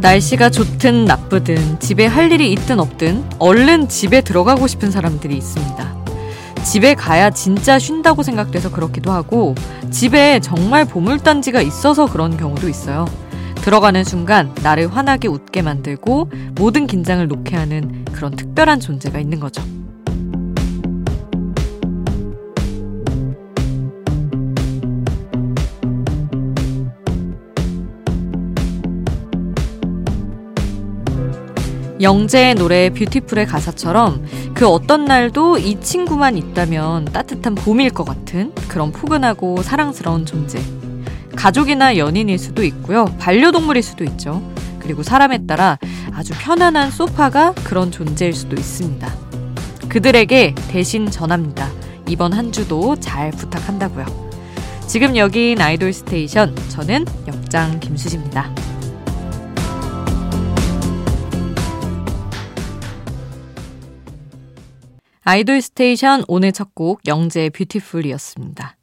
날씨가 좋든 나쁘든 집에 할 일이 있든 없든 얼른 집에 들어가고 싶은 사람들이 있습니다. 집에 가야 진짜 쉰다고 생각돼서 그렇기도 하고 집에 정말 보물단지가 있어서 그런 경우도 있어요. 들어가는 순간 나를 환하게 웃게 만들고 모든 긴장을 놓게 하는 그런 특별한 존재가 있는 거죠. 영재의 노래 Beautiful의 가사처럼 그 어떤 날도 이 친구만 있다면 따뜻한 봄일 것 같은 그런 포근하고 사랑스러운 존재. 가족이나 연인일 수도 있고요. 반려동물일 수도 있죠. 그리고 사람에 따라 아주 편안한 소파가 그런 존재일 수도 있습니다. 그들에게 대신 전합니다. 이번 한 주도 잘 부탁한다고요. 지금 여긴 아이돌 스테이션. 저는 역장 김수지입니다. 아이돌 스테이션 오늘 첫 곡 영재의 Beautiful이었습니다.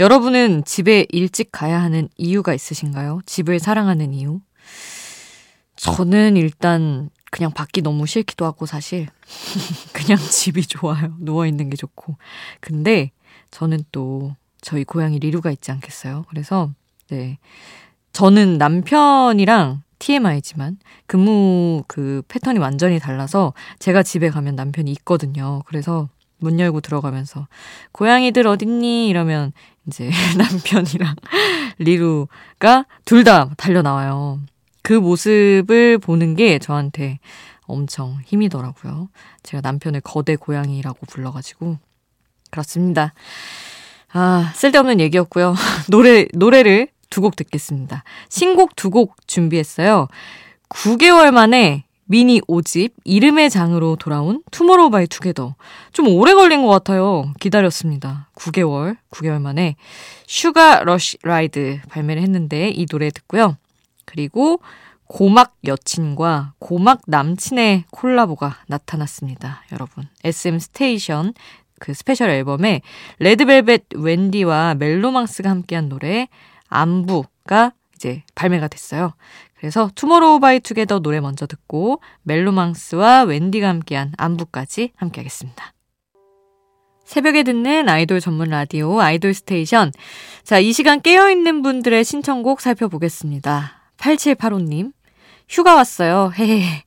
여러분은 집에 일찍 가야 하는 이유가 있으신가요? 집을 사랑하는 이유? 저는 일단 그냥 밖이 너무 싫기도 하고 사실 그냥 집이 좋아요. 누워 있는 게 좋고. 근데 저는 또 저희 고양이 리루가 있지 않겠어요? 그래서 네. 저는 남편이랑 TMI지만 근무 그 패턴이 완전히 달라서 제가 집에 가면 남편이 있거든요. 그래서 문 열고 들어가면서 고양이들 어딨니? 이러면 이제 남편이랑 리루가 둘 다 달려 나와요. 그 모습을 보는 게 저한테 엄청 힘이더라고요. 제가 남편을 거대 고양이라고 불러가지고 그렇습니다. 아 쓸데없는 얘기였고요. 노래 노래를 두 곡 듣겠습니다. 신곡 두 곡 준비했어요. 9개월 만에 미니 5집 이름의 장으로 돌아온 투모로우 바이 투게더. 좀 오래 걸린 것 같아요. 기다렸습니다. 9개월, 9개월 만에 Sugar Rush Ride 발매를 했는데 이 노래 듣고요. 그리고 고막 여친과 고막 남친의 콜라보가 나타났습니다. 여러분. SM 스테이션 그 스페셜 앨범에 레드벨벳 웬디와 멜로망스가 함께한 노래 안부가 이제 발매가 됐어요. 그래서 투모로우 바이 투게더 노래 먼저 듣고 멜로망스와 웬디가 함께한 안부까지 함께 하겠습니다. 새벽에 듣는 아이돌 전문 라디오 아이돌 스테이션. 자, 이 시간 깨어있는 분들의 신청곡 살펴보겠습니다. 8785님. 휴가 왔어요. 헤헤헤.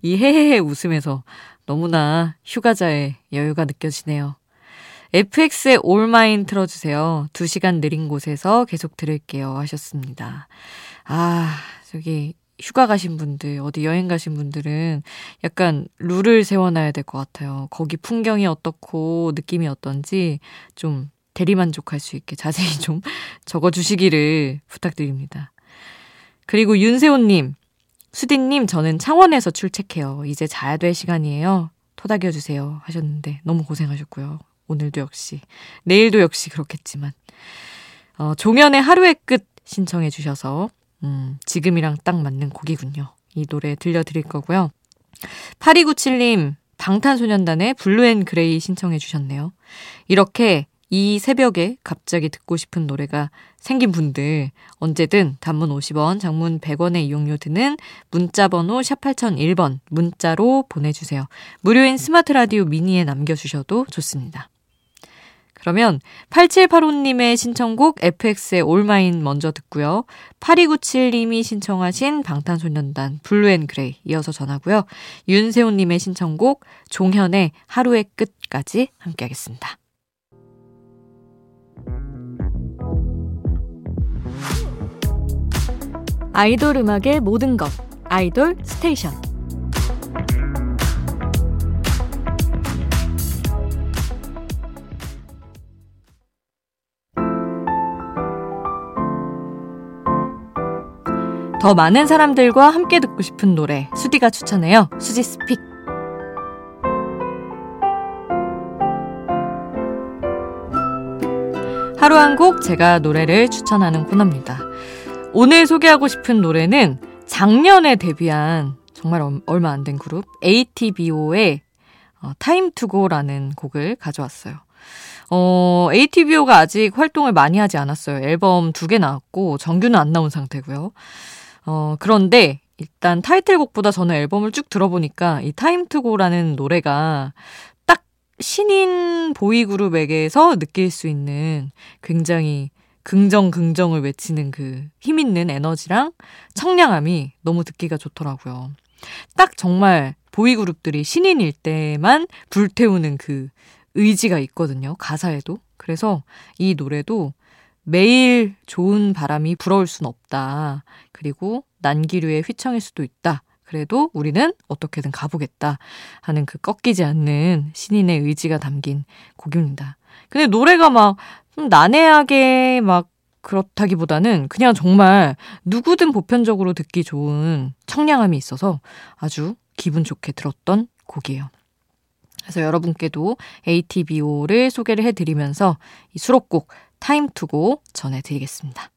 이 헤헤헤 웃음에서 너무나 휴가자의 여유가 느껴지네요. FX의 올마인 틀어주세요. 2시간 느린 곳에서 계속 들을게요. 하셨습니다. 아, 저기, 휴가 가신 분들, 어디 여행 가신 분들은 약간 룰을 세워놔야 될 것 같아요. 거기 풍경이 어떻고 느낌이 어떤지 좀 대리만족할 수 있게 자세히 좀 적어주시기를 부탁드립니다. 그리고 윤세호님, 수디님, 저는 창원에서 출첵해요. 이제 자야 될 시간이에요. 토닥여주세요. 하셨는데 너무 고생하셨고요. 오늘도 역시, 내일도 역시 그렇겠지만, 어, 종현의 하루의 끝 신청해 주셔서, 음, 지금이랑 딱 맞는 곡이군요. 이 노래 들려드릴 거고요. 8297님, 방탄소년단의 Blue and Grey 신청해 주셨네요. 이렇게 이 새벽에 갑자기 듣고 싶은 노래가 생긴 분들 언제든 단문 50원, 장문 100원의 이용료 드는 문자 번호 샵 8001번 문자로 보내주세요. 무료인 스마트 라디오 미니에 남겨주셔도 좋습니다. 그러면 8785님의 신청곡 FX의 올마인 먼저 듣고요. 8297님이 신청하신 방탄소년단 Blue and Grey 이어서 전하고요. 윤세호님의 신청곡 종현의 하루의 끝까지 함께 하겠습니다. 아이돌 음악의 모든 것 아이돌 스테이션 더 많은 사람들과 함께 듣고 싶은 노래 수디가 추천해요. 수지's pick. 하루 한 곡 제가 노래를 추천하는 코너입니다. 오늘 소개하고 싶은 노래는 작년에 데뷔한 정말 얼마 안 된 그룹 ATBO의 어, Time to Go라는 곡을 가져왔어요. 어, ATBO가 아직 활동을 많이 하지 않았어요. 앨범 두 개 나왔고 정규는 안 나온 상태고요. 어, 그런데 일단 타이틀곡보다 저는 앨범을 쭉 들어보니까 이 Time to Go라는 노래가 딱 신인 보이 그룹에게서 느낄 수 있는 굉장히 긍정 긍정을 외치는 그 힘 있는 에너지랑 청량함이 너무 듣기가 좋더라고요. 딱 정말 보이 그룹들이 신인일 때만 불태우는 그 의지가 있거든요. 가사에도. 그래서 이 노래도 매일 좋은 바람이 불어올 순 없다. 그리고 난기류의 휘청일 수도 있다. 그래도 우리는 어떻게든 가보겠다 하는 그 꺾이지 않는 신인의 의지가 담긴 곡입니다. 근데 노래가 막 난해하게 막 그렇다기보다는 그냥 정말 누구든 보편적으로 듣기 좋은 청량함이 있어서 아주 기분 좋게 들었던 곡이에요. 그래서 여러분께도 ATBO를 소개를 해드리면서 이 수록곡 Time to Go 전해드리겠습니다.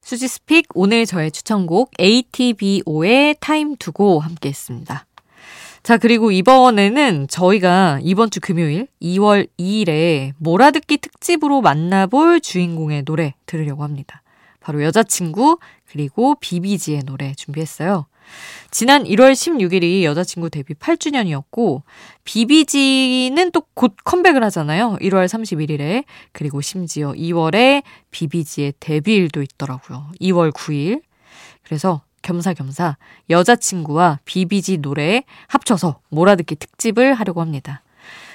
수지's pick 오늘 저의 추천곡 ATBO의 Time to Go 함께 했습니다. 자, 그리고 이번에는 저희가 이번 주 금요일 2월 2일에 몰아듣기 특집으로 만나볼 주인공의 노래 들으려고 합니다. 바로 여자친구 그리고 비비지의 노래 준비했어요. 지난 1월 16일이 여자친구 데뷔 8주년이었고, 비비지는 또 곧 컴백을 하잖아요. 1월 31일에. 그리고 심지어 2월에 비비지의 데뷔일도 있더라고요. 2월 9일. 그래서 겸사겸사 여자친구와 비비지 노래 합쳐서 몰아듣기 특집을 하려고 합니다.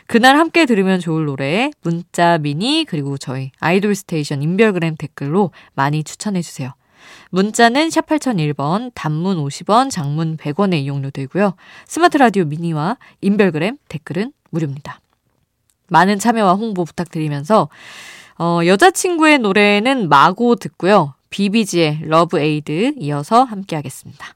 그날 함께 들으면 좋을 노래 문자 미니 그리고 저희 아이돌 스테이션 인별그램 댓글로 많이 추천해 주세요. 문자는 샵 8001번, 단문 50원, 장문 100원의 이용료 되고요. 스마트 라디오 미니와 인별그램 댓글은 무료입니다. 많은 참여와 홍보 부탁드리면서 어, 여자친구의 노래는 마고 듣고요. 비비지의 러브 에이드 이어서 함께 하겠습니다.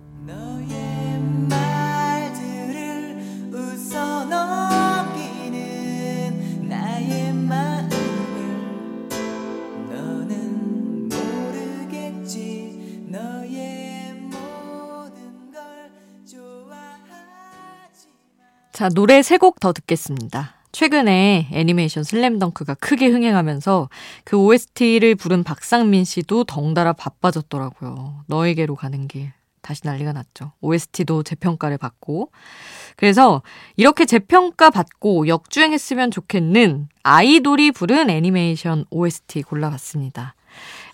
자, 노래 세 곡 더 듣겠습니다. 최근에 애니메이션 슬램덩크가 크게 흥행하면서 그 OST를 부른 박상민 씨도 덩달아 바빠졌더라고요. 너에게로 가는 길. 다시 난리가 났죠. OST도 재평가를 받고. 그래서 이렇게 재평가 받고 역주행했으면 좋겠는 아이돌이 부른 애니메이션 OST 골라봤습니다.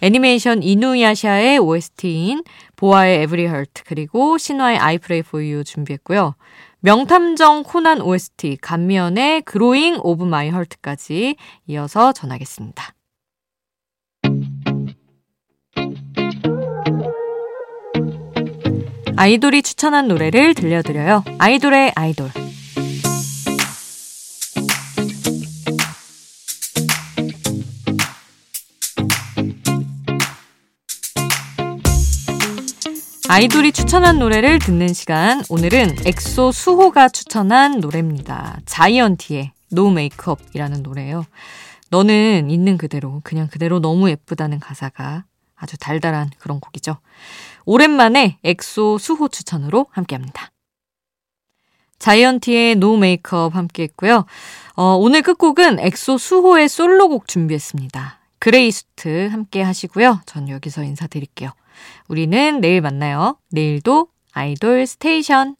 애니메이션 이누야샤의 OST인 보아의 에브리 헐트 그리고 신화의 I Pray For 준비했고요. 명탐정 코난 OST 감면의 Growing of My Heart까지 이어서 전하겠습니다. 아이돌이 추천한 노래를 들려드려요. 아이돌의 아이돌. 아이돌이 추천한 노래를 듣는 시간. 오늘은 엑소 수호가 추천한 노래입니다. 자이언티의 No Make Up이라는 노래예요. 너는 있는 그대로, 그냥 그대로 너무 예쁘다는 가사가 아주 달달한 그런 곡이죠. 오랜만에 엑소 수호 추천으로 함께 합니다. 자이언티의 No Make Up 함께 했고요. 어, 오늘 끝곡은 엑소 수호의 솔로곡 준비했습니다. Grey Suit 함께 하시고요. 전 여기서 인사드릴게요. 우리는 내일 만나요. 내일도 아이돌 스테이션.